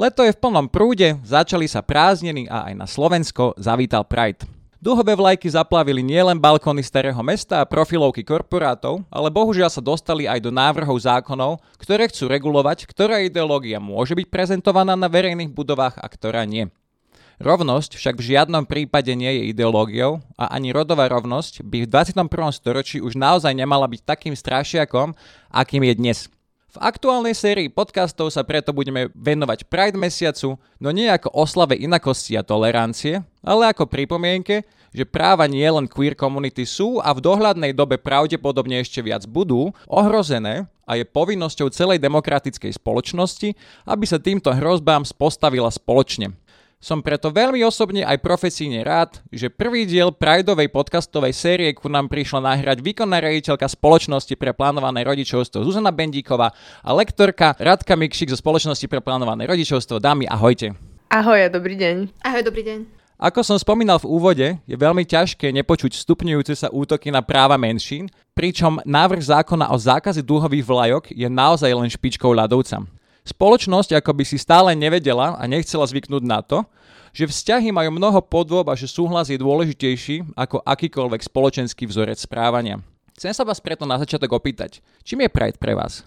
Leto je v plnom prúde, začali sa prázdniny a aj na Slovensko zavítal Pride. Dlhové vlajky zaplavili nielen balkóny starého mesta a profilovky korporátov, ale bohužiaľ sa dostali aj do návrhov zákonov, ktoré chcú regulovať, ktorá ideológia môže byť prezentovaná na verejných budovách a ktorá nie. Rovnosť však v žiadnom prípade nie je ideológiou a ani rodová rovnosť by v 21. storočí už naozaj nemala byť takým strašiakom, akým je dnes. V aktuálnej sérii podcastov sa preto budeme venovať Pride mesiacu, no nie ako oslave inakosti a tolerancie, ale ako pripomienke, že práva nie len queer komunity sú a v dohľadnej dobe pravdepodobne ešte viac budú ohrozené a je povinnosťou celej demokratickej spoločnosti, aby sa týmto hrozbám spostavila spoločne. Som preto veľmi osobne aj profesíne rád, že prvý diel Prideovej podcastovej série ku nám prišla nahrať výkonná rejiteľka spoločnosti pre plánované rodičovstvo Zuzana Bendíková a lektorka Radka Mikšik zo spoločnosti pre plánované rodičovstvo. Dámy, ahojte. Ahoj, dobrý deň. Ahoj, dobrý deň. Ako som spomínal v úvode, je veľmi ťažké nepočuť stupňujúce sa útoky na práva menšín, pričom návrh zákona o zákaze dúhových vlajok je naozaj len špičkou ľadovca. Spoločnosť ako by si stále nevedela a nechcela zvyknúť na to, že vzťahy majú mnoho podôb a že súhlas je dôležitejší ako akýkoľvek spoločenský vzorec správania. Chcem sa vás preto na začiatok opýtať, čím je Pride pre vás?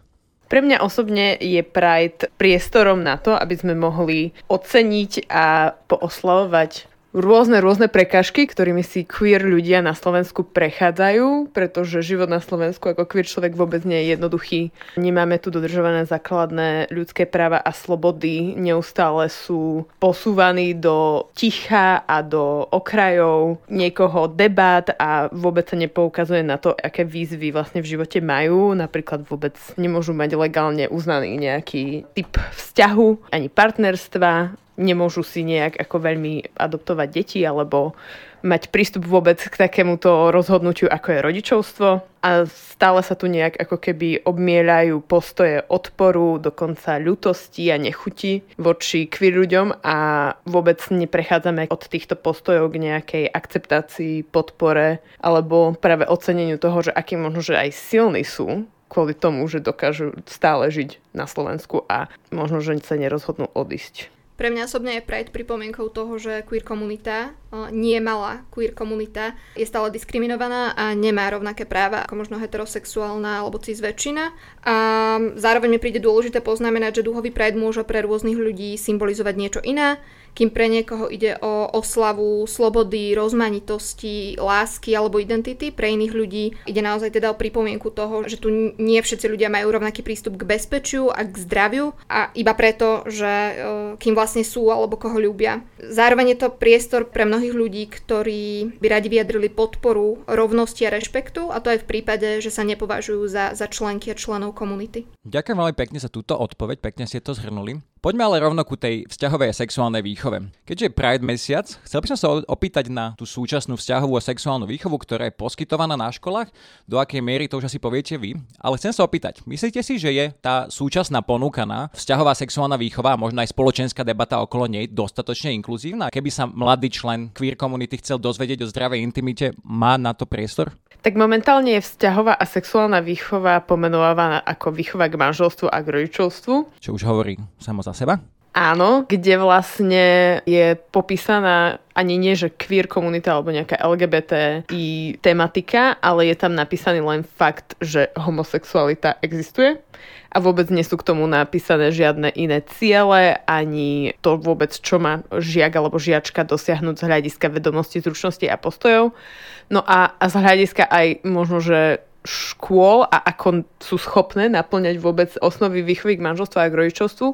Pre mňa osobne je Pride priestorom na to, aby sme mohli oceniť a pooslavovať rôzne, rôzne prekažky, ktorými si queer ľudia na Slovensku prechádzajú, pretože život na Slovensku ako queer človek vôbec nie je jednoduchý. Nemáme tu dodržované základné ľudské práva a slobody, neustále sú posúvaní do ticha a do okrajov niekoho debát a vôbec sa nepoukazuje na to, aké výzvy vlastne v živote majú. Napríklad vôbec nemôžu mať legálne uznaný nejaký typ vzťahu ani partnerstva nemôžu si nejak ako veľmi adoptovať deti alebo mať prístup vôbec k takémuto rozhodnutiu, ako je rodičovstvo. A stále sa tu nejak ako keby obmielajú postoje odporu, dokonca ľutosti a nechuti voči queer ľuďom a vôbec neprechádzame od týchto postojov k nejakej akceptácii, podpore alebo práve oceneniu toho, že aký možno, že aj silní sú kvôli tomu, že dokážu stále žiť na Slovensku a možno, že sa nerozhodnú odísť. Pre mňa osobne je Pride pripomienkou toho, že queer komunita, nie malá queer komunita, je stále diskriminovaná a nemá rovnaké práva ako možno heterosexuálna alebo cis väčšina. A zároveň mi príde dôležité poznamenať, že duhový Pride môže pre rôznych ľudí symbolizovať niečo iné, kým pre niekoho ide o oslavu slobody, rozmanitosti, lásky alebo identity, pre iných ľudí ide naozaj teda o pripomienku toho, že tu nie všetci ľudia majú rovnaký prístup k bezpečiu a k zdraviu a iba preto, že kým vlastne sú alebo koho ľúbia. Zároveň je to priestor pre mnohých ľudí, ktorí by radi vyjadrili podporu rovnosti a rešpektu a to aj v prípade, že sa nepovažujú za, za členky a členov komunity. Ďakujem veľmi pekne za túto odpoveď, pekne ste to zhrnuli. Poďme ale rovno ku tej vzťahovej a sexuálnej výchove. Keďže je Pride mesiac, chcel by som sa opýtať na tú súčasnú vzťahovú a sexuálnu výchovu, ktorá je poskytovaná na školách, do akej miery to už asi poviete vy. Ale chcem sa opýtať, myslíte si, že je tá súčasná ponúkaná vzťahová sexuálna výchova a možno aj spoločenská debata okolo nej dostatočne inkluzívna? Keby sa mladý člen queer komunity chcel dozvedieť o zdravej intimite, má na to priestor? Tak momentálne je vzťahová a sexuálna výchova pomenovaná ako výchova k manželstvu a k rodičovstvu. Čo už hovorí samo seba? Áno, kde vlastne je popísaná ani nie, že queer komunita alebo nejaká LGBT i tematika, ale je tam napísaný len fakt, že homosexualita existuje a vôbec nie sú k tomu napísané žiadne iné ciele, ani to vôbec, čo má žiak alebo žiačka dosiahnuť z hľadiska vedomosti, zručnosti a postojov. No a, a z hľadiska aj možno, že škôl a ako sú schopné naplňať vôbec osnovy výchovy k manželstvu a k rodičovstvu,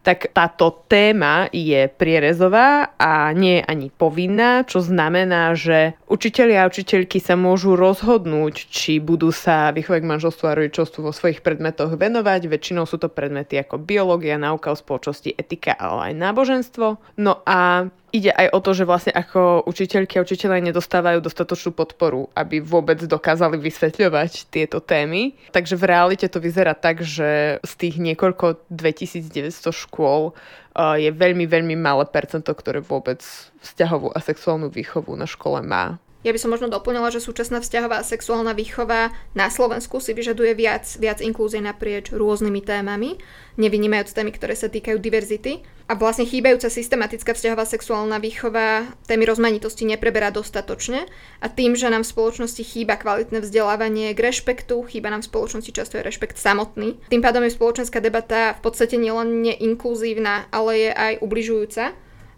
tak táto téma je prierezová a nie je ani povinná, čo znamená, že učitelia a učiteľky sa môžu rozhodnúť, či budú sa výchove k manželstvu a rodičovstvu vo svojich predmetoch venovať. Väčšinou sú to predmety ako biológia, náuka o spoločnosti, etika, ale aj náboženstvo. No a ide aj o to, že vlastne ako učiteľky a učiteľe nedostávajú dostatočnú podporu, aby vôbec dokázali vysvetľovať tieto témy. Takže v realite to vyzerá tak, že z tých niekoľko 2900 škôl je veľmi, veľmi malé percento, ktoré vôbec vzťahovú a sexuálnu výchovu na škole má. Ja by som možno doplnila, že súčasná vzťahová a sexuálna výchova na Slovensku si vyžaduje viac, viac inklúzie naprieč rôznymi témami, nevynímajúc témy, ktoré sa týkajú diverzity. A vlastne chýbajúca systematická vzťahová sexuálna výchova témy rozmanitosti nepreberá dostatočne a tým, že nám v spoločnosti chýba kvalitné vzdelávanie k rešpektu, chýba nám v spoločnosti často aj rešpekt samotný. Tým pádom je spoločenská debata v podstate nielen neinkluzívna, ale je aj ubližujúca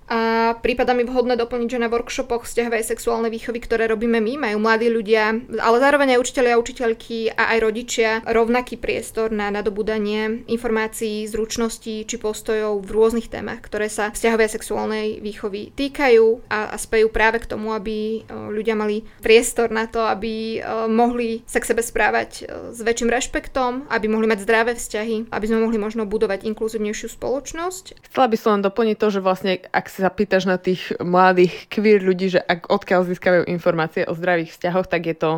a prípada mi vhodné doplniť, že na workshopoch vzťahovej sexuálnej výchovy, ktoré robíme my, majú mladí ľudia, ale zároveň aj učiteľia učiteľky a aj rodičia rovnaký priestor na nadobudanie informácií, zručností či postojov v rôznych témach, ktoré sa vzťahovej sexuálnej výchovy týkajú a, a spejú práve k tomu, aby ľudia mali priestor na to, aby mohli sa k sebe správať s väčším rešpektom, aby mohli mať zdravé vzťahy, aby sme mohli možno budovať inkluzívnejšiu spoločnosť. Chcela by som len doplniť to, že vlastne ak si zapýtaš na tých mladých queer ľudí, že ak odkiaľ získajú informácie o zdravých vzťahoch, tak je to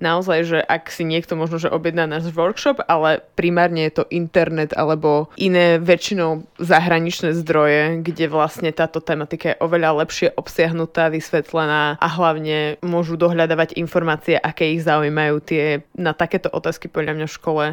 naozaj, že ak si niekto možno, že objedná náš workshop, ale primárne je to internet alebo iné väčšinou zahraničné zdroje, kde vlastne táto tematika je oveľa lepšie obsiahnutá, vysvetlená a hlavne môžu dohľadávať informácie, aké ich zaujímajú. Tie na takéto otázky podľa mňa v škole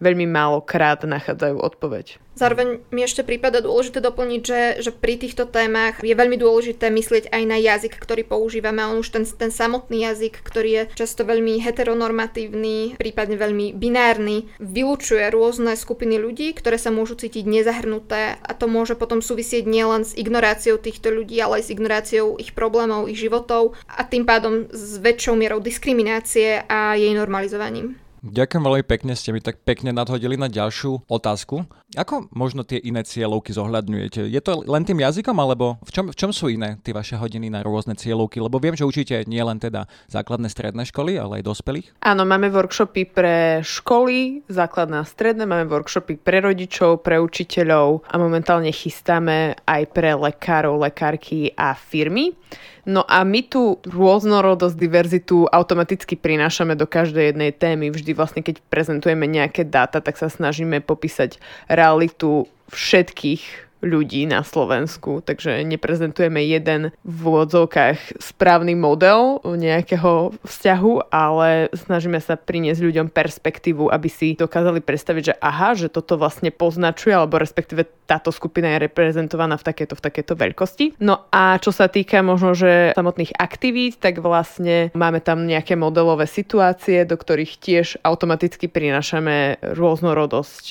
veľmi málo krát nachádzajú odpoveď. Zároveň mi ešte prípada dôležité doplniť, že, že pri týchto témach je veľmi dôležité myslieť aj na jazyk, ktorý používame. On už ten, ten samotný jazyk, ktorý je často veľmi heteronormatívny, prípadne veľmi binárny, vylúčuje rôzne skupiny ľudí, ktoré sa môžu cítiť nezahrnuté a to môže potom súvisieť nielen s ignoráciou týchto ľudí, ale aj s ignoráciou ich problémov, ich životov a tým pádom s väčšou mierou diskriminácie a jej normalizovaním. Ďakujem veľmi pekne, ste mi tak pekne nadhodili na ďalšiu otázku. Ako možno tie iné cieľovky zohľadňujete? Je to len tým jazykom, alebo v čom, v čom sú iné tie vaše hodiny na rôzne cieľovky? Lebo viem, že učíte nie len teda základné stredné školy, ale aj dospelých. Áno, máme workshopy pre školy, základné a stredné, máme workshopy pre rodičov, pre učiteľov a momentálne chystáme aj pre lekárov, lekárky a firmy. No a my tú rôznorodosť, diverzitu automaticky prinášame do každej jednej témy. Vždy vlastne, keď prezentujeme nejaké dáta, tak sa snažíme popísať realitu všetkých ľudí na Slovensku, takže neprezentujeme jeden v úvodzovkách správny model nejakého vzťahu, ale snažíme sa priniesť ľuďom perspektívu, aby si dokázali predstaviť, že aha, že toto vlastne poznačuje, alebo respektíve táto skupina je reprezentovaná v takéto, v takéto veľkosti. No a čo sa týka možno, že samotných aktivít, tak vlastne máme tam nejaké modelové situácie, do ktorých tiež automaticky prinášame rôznorodosť.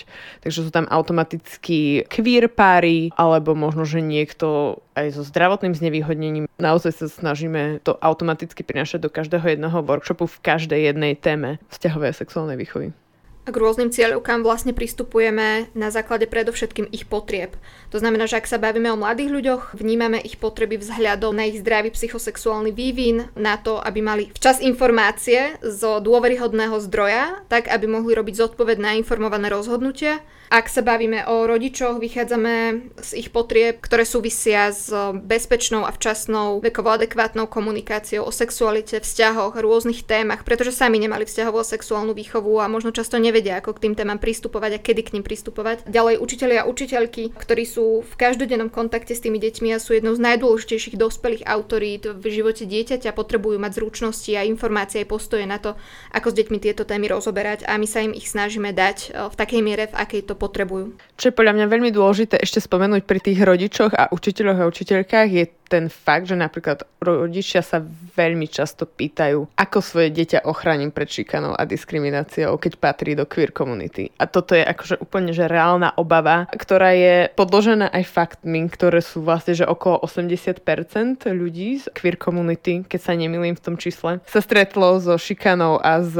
Takže sú tam automaticky queer páry, alebo možno, že niekto aj so zdravotným znevýhodnením. Naozaj sa snažíme to automaticky prinašať do každého jedného workshopu v každej jednej téme vzťahovej a sexuálnej výchovy a k rôznym cieľovkám vlastne pristupujeme na základe predovšetkým ich potrieb. To znamená, že ak sa bavíme o mladých ľuďoch, vnímame ich potreby vzhľadom na ich zdravý psychosexuálny vývin, na to, aby mali včas informácie zo dôveryhodného zdroja, tak aby mohli robiť zodpovedné a informované rozhodnutia ak sa bavíme o rodičoch, vychádzame z ich potrieb, ktoré súvisia s bezpečnou a včasnou vekovo adekvátnou komunikáciou o sexualite, vzťahoch, rôznych témach, pretože sami nemali vzťahovú sexuálnu výchovu a možno často nevedia, ako k tým témam pristupovať a kedy k ním pristupovať. Ďalej učitelia a učiteľky, ktorí sú v každodennom kontakte s tými deťmi a sú jednou z najdôležitejších dospelých autorít v živote dieťaťa, potrebujú mať zručnosti a informácie aj postoje na to, ako s deťmi tieto témy rozoberať a my sa im ich snažíme dať v takej miere, v akej to potrebujú. Čo je podľa mňa veľmi dôležité ešte spomenúť pri tých rodičoch a učiteľoch a učiteľkách je ten fakt, že napríklad rodičia sa veľmi často pýtajú, ako svoje dieťa ochránim pred šikanou a diskrimináciou, keď patrí do queer community. A toto je akože úplne že reálna obava, ktorá je podložená aj faktmi, ktoré sú vlastne, že okolo 80% ľudí z queer community, keď sa nemýlim v tom čísle, sa stretlo so šikanou a s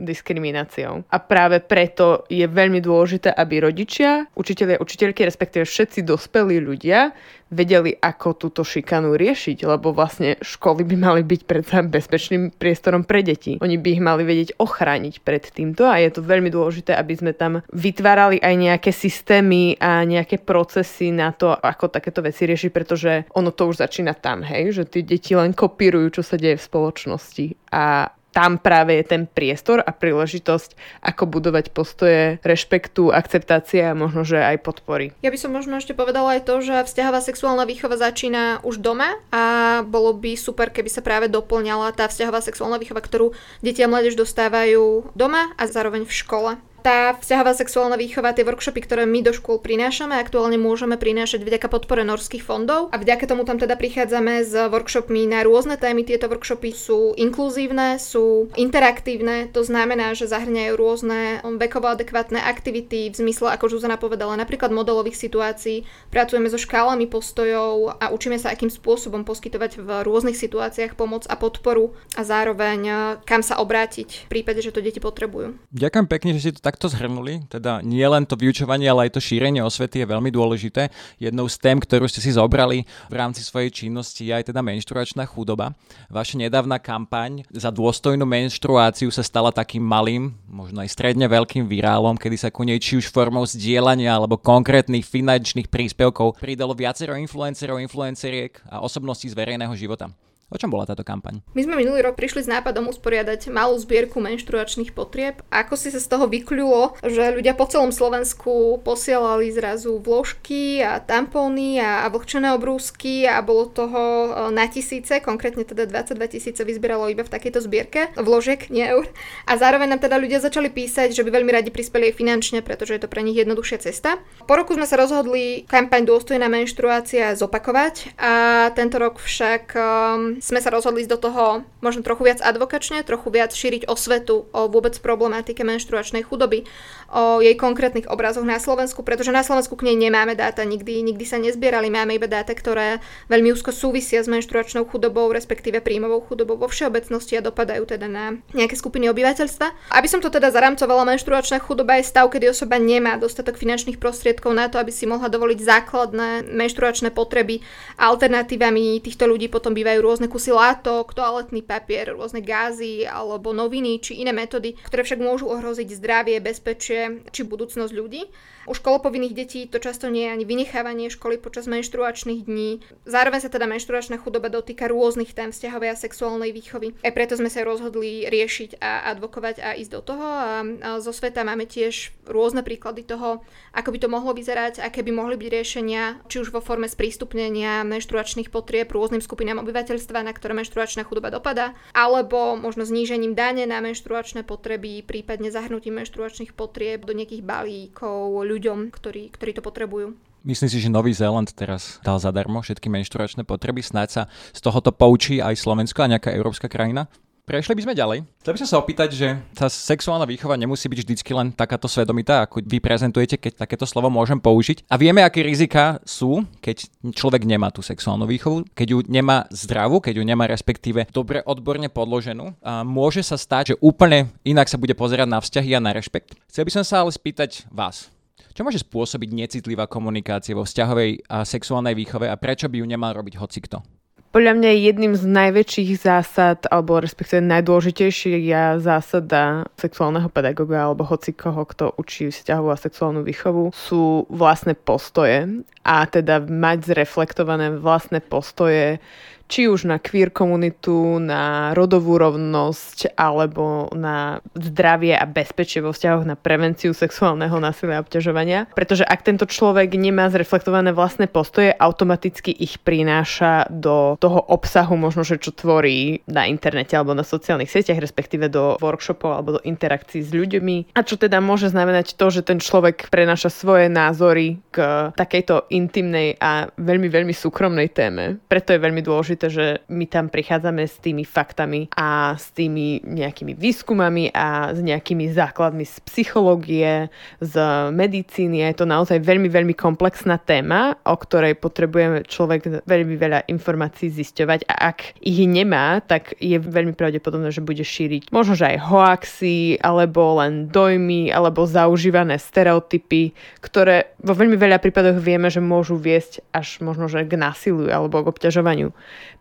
diskrimináciou. A práve preto je veľmi dôležité, aby rodičia, učiteľia, učiteľky, respektíve všetci dospelí ľudia vedeli, ako túto šikanu riešiť, lebo vlastne školy by mali byť predsa bezpečným priestorom pre deti. Oni by ich mali vedieť ochrániť pred týmto a je to veľmi dôležité, aby sme tam vytvárali aj nejaké systémy a nejaké procesy na to, ako takéto veci riešiť, pretože ono to už začína tam, hej, že tí deti len kopírujú, čo sa deje v spoločnosti a tam práve je ten priestor a príležitosť, ako budovať postoje rešpektu, akceptácie a možno, že aj podpory. Ja by som možno ešte povedala aj to, že vzťahová sexuálna výchova začína už doma a bolo by super, keby sa práve doplňala tá vzťahová sexuálna výchova, ktorú deti a mládež dostávajú doma a zároveň v škole tá vzťahová sexuálna výchova, tie workshopy, ktoré my do škôl prinášame, aktuálne môžeme prinášať vďaka podpore norských fondov a vďaka tomu tam teda prichádzame s workshopmi na rôzne témy. Tieto workshopy sú inkluzívne, sú interaktívne, to znamená, že zahrňajú rôzne vekovo adekvátne aktivity v zmysle, ako Žuzana povedala, napríklad modelových situácií. Pracujeme so škálami postojov a učíme sa, akým spôsobom poskytovať v rôznych situáciách pomoc a podporu a zároveň eh, kam sa obrátiť v prípade, že to deti potrebujú. Ďakujem pekne, že si to takto zhrnuli, teda nie len to vyučovanie, ale aj to šírenie osvety je veľmi dôležité. Jednou z tém, ktorú ste si zobrali v rámci svojej činnosti je aj teda menštruačná chudoba. Vaša nedávna kampaň za dôstojnú menštruáciu sa stala takým malým, možno aj stredne veľkým virálom, kedy sa ku nej či už formou zdieľania alebo konkrétnych finančných príspevkov pridalo viacero influencerov, influenceriek a osobností z verejného života. O čom bola táto kampaň? My sme minulý rok prišli s nápadom usporiadať malú zbierku menštruačných potrieb. Ako si sa z toho vykľulo, že ľudia po celom Slovensku posielali zrazu vložky a tampóny a, vlhčené obrúsky a bolo toho e, na tisíce, konkrétne teda 22 tisíce vyzbieralo iba v takejto zbierke vložiek, nie eur. A zároveň nám teda ľudia začali písať, že by veľmi radi prispeli aj finančne, pretože je to pre nich jednoduchšia cesta. Po roku sme sa rozhodli kampaň Dôstojná menštruácia zopakovať a tento rok však um, sme sa rozhodli ísť do toho možno trochu viac advokačne, trochu viac šíriť osvetu o vôbec problematike menštruačnej chudoby, o jej konkrétnych obrazoch na Slovensku, pretože na Slovensku k nej nemáme dáta, nikdy, nikdy sa nezbierali, máme iba dáta, ktoré veľmi úzko súvisia s menštruačnou chudobou, respektíve príjmovou chudobou vo všeobecnosti a dopadajú teda na nejaké skupiny obyvateľstva. Aby som to teda zaramcovala, menštruačná chudoba je stav, kedy osoba nemá dostatok finančných prostriedkov na to, aby si mohla dovoliť základné menštruačné potreby. Alternatívami týchto ľudí potom bývajú rôzne kusy látok, toaletný papier, rôzne gázy alebo noviny či iné metódy, ktoré však môžu ohroziť zdravie, bezpečie či budúcnosť ľudí. U školopovinných detí to často nie je ani vynechávanie školy počas menštruačných dní. Zároveň sa teda menštruačná chudoba dotýka rôznych tém vzťahovej a sexuálnej výchovy. Aj preto sme sa rozhodli riešiť a advokovať a ísť do toho. A zo sveta máme tiež rôzne príklady toho, ako by to mohlo vyzerať, aké by mohli byť riešenia, či už vo forme sprístupnenia menštruačných potrieb rôznym skupinám obyvateľstva, na ktoré menštruačná chudoba dopada, alebo možno znížením dane na menštruačné potreby, prípadne zahrnutím menštruačných potrieb do nejakých balíkov ľuďom, ktorí, ktorí to potrebujú. Myslím si, že Nový Zéland teraz dal zadarmo všetky menštruačné potreby. Snáď sa z tohoto poučí aj Slovensko a nejaká európska krajina. Prešli by sme ďalej. Chcel by som sa opýtať, že tá sexuálna výchova nemusí byť vždycky len takáto svedomitá, ako vy prezentujete, keď takéto slovo môžem použiť. A vieme, aké rizika sú, keď človek nemá tú sexuálnu výchovu, keď ju nemá zdravú, keď ju nemá respektíve dobre odborne podloženú. A môže sa stať, že úplne inak sa bude pozerať na vzťahy a na rešpekt. Chcel by som sa ale spýtať vás. Čo môže spôsobiť necitlivá komunikácia vo vzťahovej a sexuálnej výchove a prečo by ju nemal robiť hocikto? Podľa mňa jedným z najväčších zásad, alebo respektíve najdôležitejšia zásada sexuálneho pedagóga alebo hoci koho, kto učí vzťahovú a sexuálnu výchovu, sú vlastné postoje a teda mať zreflektované vlastné postoje či už na queer komunitu, na rodovú rovnosť alebo na zdravie a bezpečie vo vzťahoch na prevenciu sexuálneho násilia a obťažovania. Pretože ak tento človek nemá zreflektované vlastné postoje, automaticky ich prináša do toho obsahu možno, že čo tvorí na internete alebo na sociálnych sieťach, respektíve do workshopov alebo do interakcií s ľuďmi. A čo teda môže znamenať to, že ten človek prenáša svoje názory k takejto intimnej a veľmi, veľmi súkromnej téme. Preto je veľmi dôležité dôležité, že my tam prichádzame s tými faktami a s tými nejakými výskumami a s nejakými základmi z psychológie, z medicíny. Je to naozaj veľmi, veľmi komplexná téma, o ktorej potrebujeme človek veľmi veľa informácií zisťovať a ak ich nemá, tak je veľmi pravdepodobné, že bude šíriť možno, že aj hoaxy, alebo len dojmy, alebo zaužívané stereotypy, ktoré vo veľmi veľa prípadoch vieme, že môžu viesť až možno, že k násiliu alebo k obťažovaniu.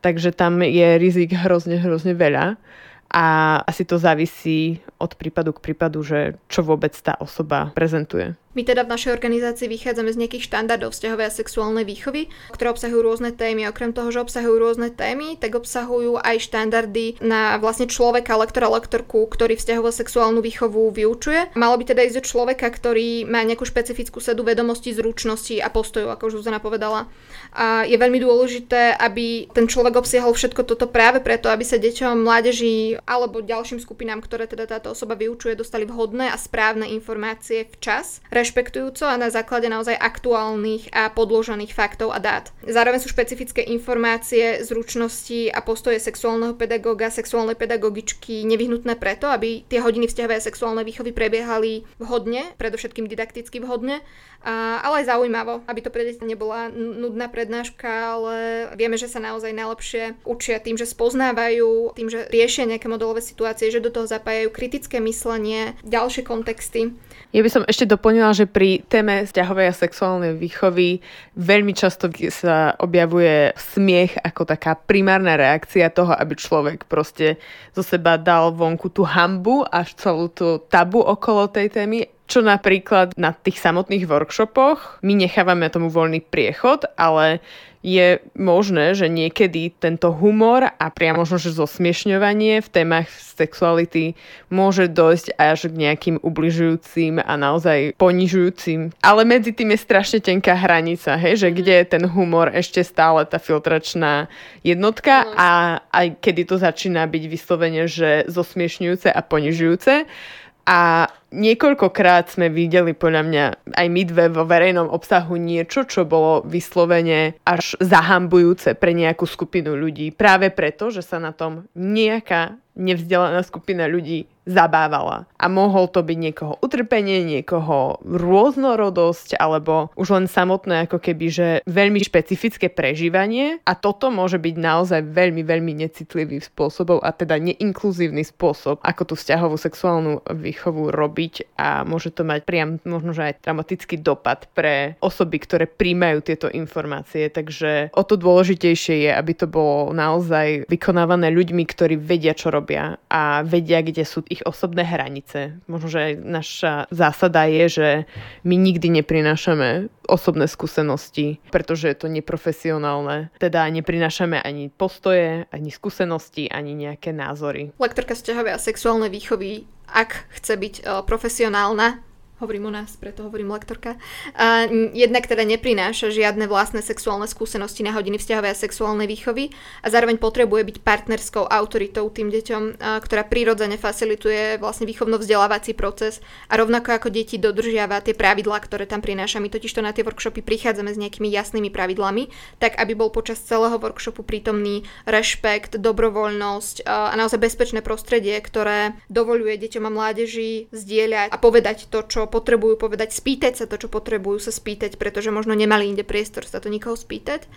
Takže tam je rizik hrozne, hrozne veľa a asi to závisí od prípadu k prípadu, že čo vôbec tá osoba prezentuje. My teda v našej organizácii vychádzame z nejakých štandardov vzťahovej a sexuálnej výchovy, ktoré obsahujú rôzne témy. Okrem toho, že obsahujú rôzne témy, tak obsahujú aj štandardy na vlastne človeka, lektora, lektorku, ktorý vzťahovú sexuálnu výchovu vyučuje. Malo by teda ísť o človeka, ktorý má nejakú špecifickú sedu vedomostí, zručností a postojov, ako už Zuzana povedala. A je veľmi dôležité, aby ten človek obsiahol všetko toto práve preto, aby sa deťom, mládeži alebo ďalším skupinám, ktoré teda táto osoba vyučuje, dostali vhodné a správne informácie včas rešpektujúco a na základe naozaj aktuálnych a podložených faktov a dát. Zároveň sú špecifické informácie, zručnosti a postoje sexuálneho pedagóga, sexuálnej pedagogičky nevyhnutné preto, aby tie hodiny vzťahové a sexuálnej výchovy prebiehali vhodne, predovšetkým didakticky vhodne, a, ale aj zaujímavo, aby to pre deti nebola nudná prednáška, ale vieme, že sa naozaj najlepšie učia tým, že spoznávajú, tým, že riešia nejaké modelové situácie, že do toho zapájajú kritické myslenie, ďalšie kontexty. Ja by som ešte doplnila, že pri téme vzťahovej a sexuálnej výchovy veľmi často sa objavuje smiech ako taká primárna reakcia toho, aby človek proste zo seba dal vonku tú hambu až celú tú tabu okolo tej témy čo napríklad na tých samotných workshopoch my nechávame tomu voľný priechod, ale je možné, že niekedy tento humor a priamo možno, že zosmiešňovanie v témach sexuality môže dojsť až k nejakým ubližujúcim a naozaj ponižujúcim. Ale medzi tým je strašne tenká hranica, hej, že kde je ten humor ešte stále tá filtračná jednotka a aj kedy to začína byť vyslovene, že zosmiešňujúce a ponižujúce. A niekoľkokrát sme videli podľa mňa aj my dve vo verejnom obsahu niečo, čo bolo vyslovene až zahambujúce pre nejakú skupinu ľudí. Práve preto, že sa na tom nejaká nevzdelaná skupina ľudí zabávala. A mohol to byť niekoho utrpenie, niekoho rôznorodosť, alebo už len samotné ako keby, že veľmi špecifické prežívanie. A toto môže byť naozaj veľmi, veľmi necitlivý spôsobom a teda neinkluzívny spôsob, ako tú vzťahovú sexuálnu výchovu robiť a môže to mať priam možno, že aj dramatický dopad pre osoby, ktoré príjmajú tieto informácie. Takže o to dôležitejšie je, aby to bolo naozaj vykonávané ľuďmi, ktorí vedia, čo robia a vedia, kde sú ich ich osobné hranice. Možno, že naša zásada je, že my nikdy neprinášame osobné skúsenosti, pretože je to neprofesionálne. Teda neprinášame ani postoje, ani skúsenosti, ani nejaké názory. Lektorka vzťahovej a sexuálnej výchovy ak chce byť uh, profesionálna, hovorím u nás, preto hovorím lektorka, a jednak teda neprináša žiadne vlastné sexuálne skúsenosti na hodiny vzťahovej a sexuálnej výchovy a zároveň potrebuje byť partnerskou autoritou tým deťom, ktorá prirodzene facilituje vlastne výchovno-vzdelávací proces a rovnako ako deti dodržiava tie pravidlá, ktoré tam prináša. My totiž to na tie workshopy prichádzame s nejakými jasnými pravidlami, tak aby bol počas celého workshopu prítomný rešpekt, dobrovoľnosť a naozaj bezpečné prostredie, ktoré dovoluje deťom a mládeži zdieľať a povedať to, čo potrebujú povedať, spýtať sa to, čo potrebujú sa spýtať, pretože možno nemali inde priestor sa to nikoho spýtať.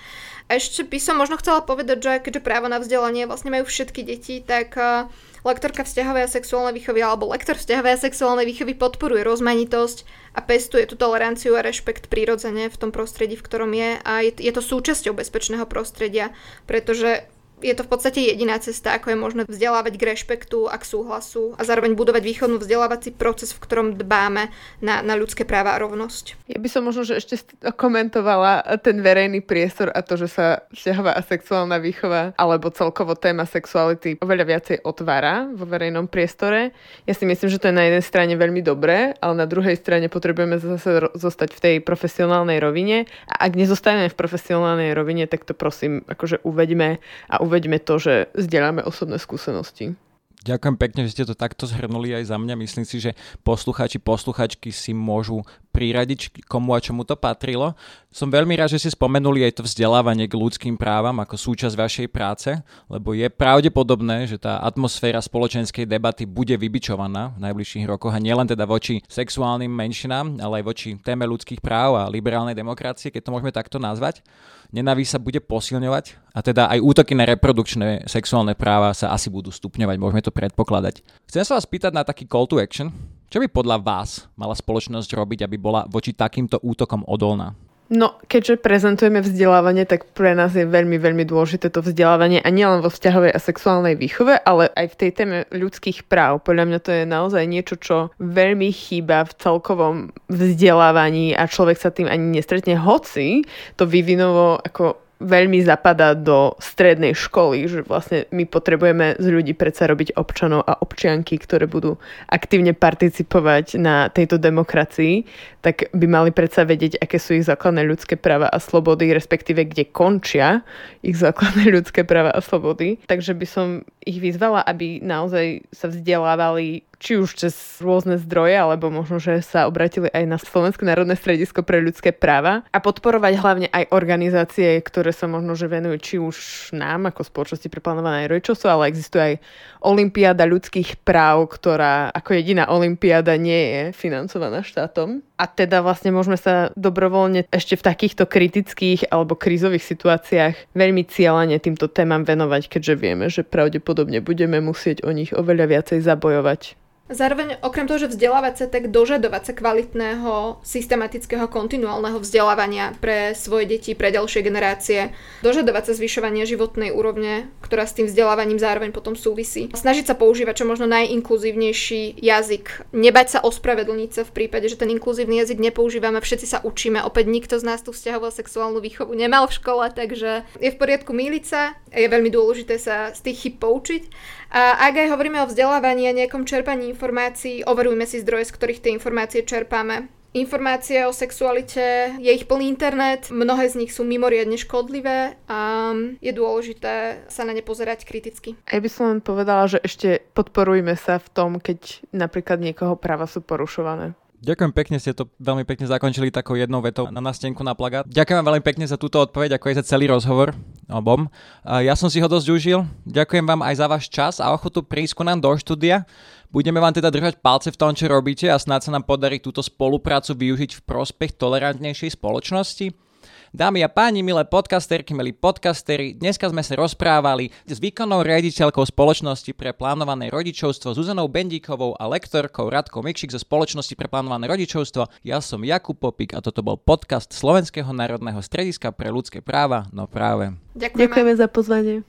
Ešte by som možno chcela povedať, že keďže právo na vzdelanie vlastne majú všetky deti, tak uh, lektorka vzťahovej a sexuálnej výchovy alebo lektor vzťahovej a sexuálnej výchovy podporuje rozmanitosť a pestuje tú toleranciu a rešpekt prirodzene v tom prostredí, v ktorom je a je to súčasťou bezpečného prostredia, pretože je to v podstate jediná cesta, ako je možné vzdelávať k rešpektu a k súhlasu a zároveň budovať východnú vzdelávací proces, v ktorom dbáme na, na ľudské práva a rovnosť. Ja by som možno že ešte komentovala ten verejný priestor a to, že sa vzťahová a sexuálna výchova alebo celkovo téma sexuality oveľa viacej otvára vo verejnom priestore. Ja si myslím, že to je na jednej strane veľmi dobré, ale na druhej strane potrebujeme zase zostať v tej profesionálnej rovine a ak nezostaneme v profesionálnej rovine, tak to prosím akože uveďme a uveďme uveďme to, že zdieľame osobné skúsenosti. Ďakujem pekne, že ste to takto zhrnuli aj za mňa. Myslím si, že poslucháči, posluchačky si môžu priradiť, komu a čomu to patrilo. Som veľmi rád, že si spomenuli aj to vzdelávanie k ľudským právam ako súčasť vašej práce, lebo je pravdepodobné, že tá atmosféra spoločenskej debaty bude vybičovaná v najbližších rokoch a nielen teda voči sexuálnym menšinám, ale aj voči téme ľudských práv a liberálnej demokracie, keď to môžeme takto nazvať. Nenávisť sa bude posilňovať a teda aj útoky na reprodukčné sexuálne práva sa asi budú stupňovať, môžeme to predpokladať. Chcem sa vás pýtať na taký call to action. Čo by podľa vás mala spoločnosť robiť, aby bola voči takýmto útokom odolná? No, keďže prezentujeme vzdelávanie, tak pre nás je veľmi, veľmi dôležité to vzdelávanie a nielen vo vzťahovej a sexuálnej výchove, ale aj v tej téme ľudských práv. Podľa mňa to je naozaj niečo, čo veľmi chýba v celkovom vzdelávaní a človek sa tým ani nestretne, hoci to vyvinovo ako veľmi zapadá do strednej školy, že vlastne my potrebujeme z ľudí predsa robiť občanov a občianky, ktoré budú aktívne participovať na tejto demokracii, tak by mali predsa vedieť, aké sú ich základné ľudské práva a slobody, respektíve kde končia ich základné ľudské práva a slobody. Takže by som ich vyzvala, aby naozaj sa vzdelávali či už cez rôzne zdroje, alebo možno, že sa obratili aj na Slovenské národné stredisko pre ľudské práva a podporovať hlavne aj organizácie, ktoré sa možno, že venujú či už nám ako spoločnosti pre plánované rodičovstvo, ale existuje aj Olympiáda ľudských práv, ktorá ako jediná Olympiáda nie je financovaná štátom. A teda vlastne môžeme sa dobrovoľne ešte v takýchto kritických alebo krízových situáciách veľmi cieľane týmto témam venovať, keďže vieme, že pravdepodobne budeme musieť o nich oveľa viacej zabojovať. Zároveň okrem toho, že vzdelávať sa, tak dožadovať sa kvalitného, systematického, kontinuálneho vzdelávania pre svoje deti, pre ďalšie generácie, dožadovať sa zvyšovania životnej úrovne, ktorá s tým vzdelávaním zároveň potom súvisí. Snažiť sa používať čo možno najinkluzívnejší jazyk, nebať sa ospravedlniť sa v prípade, že ten inkluzívny jazyk nepoužívame, všetci sa učíme, opäť nikto z nás tú vzťahovú sexuálnu výchovu nemal v škole, takže je v poriadku míliť sa, je veľmi dôležité sa z tých chyb poučiť. A ak aj hovoríme o vzdelávaní a nejakom čerpaní informácií, overujme si zdroje, z ktorých tie informácie čerpáme. Informácie o sexualite, je ich plný internet, mnohé z nich sú mimoriadne škodlivé a je dôležité sa na ne pozerať kriticky. Ja by som len povedala, že ešte podporujme sa v tom, keď napríklad niekoho práva sú porušované. Ďakujem pekne, ste to veľmi pekne zakončili takou jednou vetou na nástenku na plagát. Ďakujem veľmi pekne za túto odpoveď, ako aj za celý rozhovor obom. Ja som si ho dosť užil. Ďakujem vám aj za váš čas a ochotu prísť nám do štúdia. Budeme vám teda držať palce v tom, čo robíte a snáď sa nám podarí túto spoluprácu využiť v prospech tolerantnejšej spoločnosti. Dámy a páni, milé podcasterky, milí podcastery, dneska sme sa rozprávali s výkonnou riaditeľkou spoločnosti pre plánované rodičovstvo Zuzanou Bendíkovou a lektorkou Radkou Mikšik zo spoločnosti pre plánované rodičovstvo. Ja som Jakub Popik a toto bol podcast Slovenského národného strediska pre ľudské práva. No práve. Ďakujeme, Ďakujeme za pozvanie.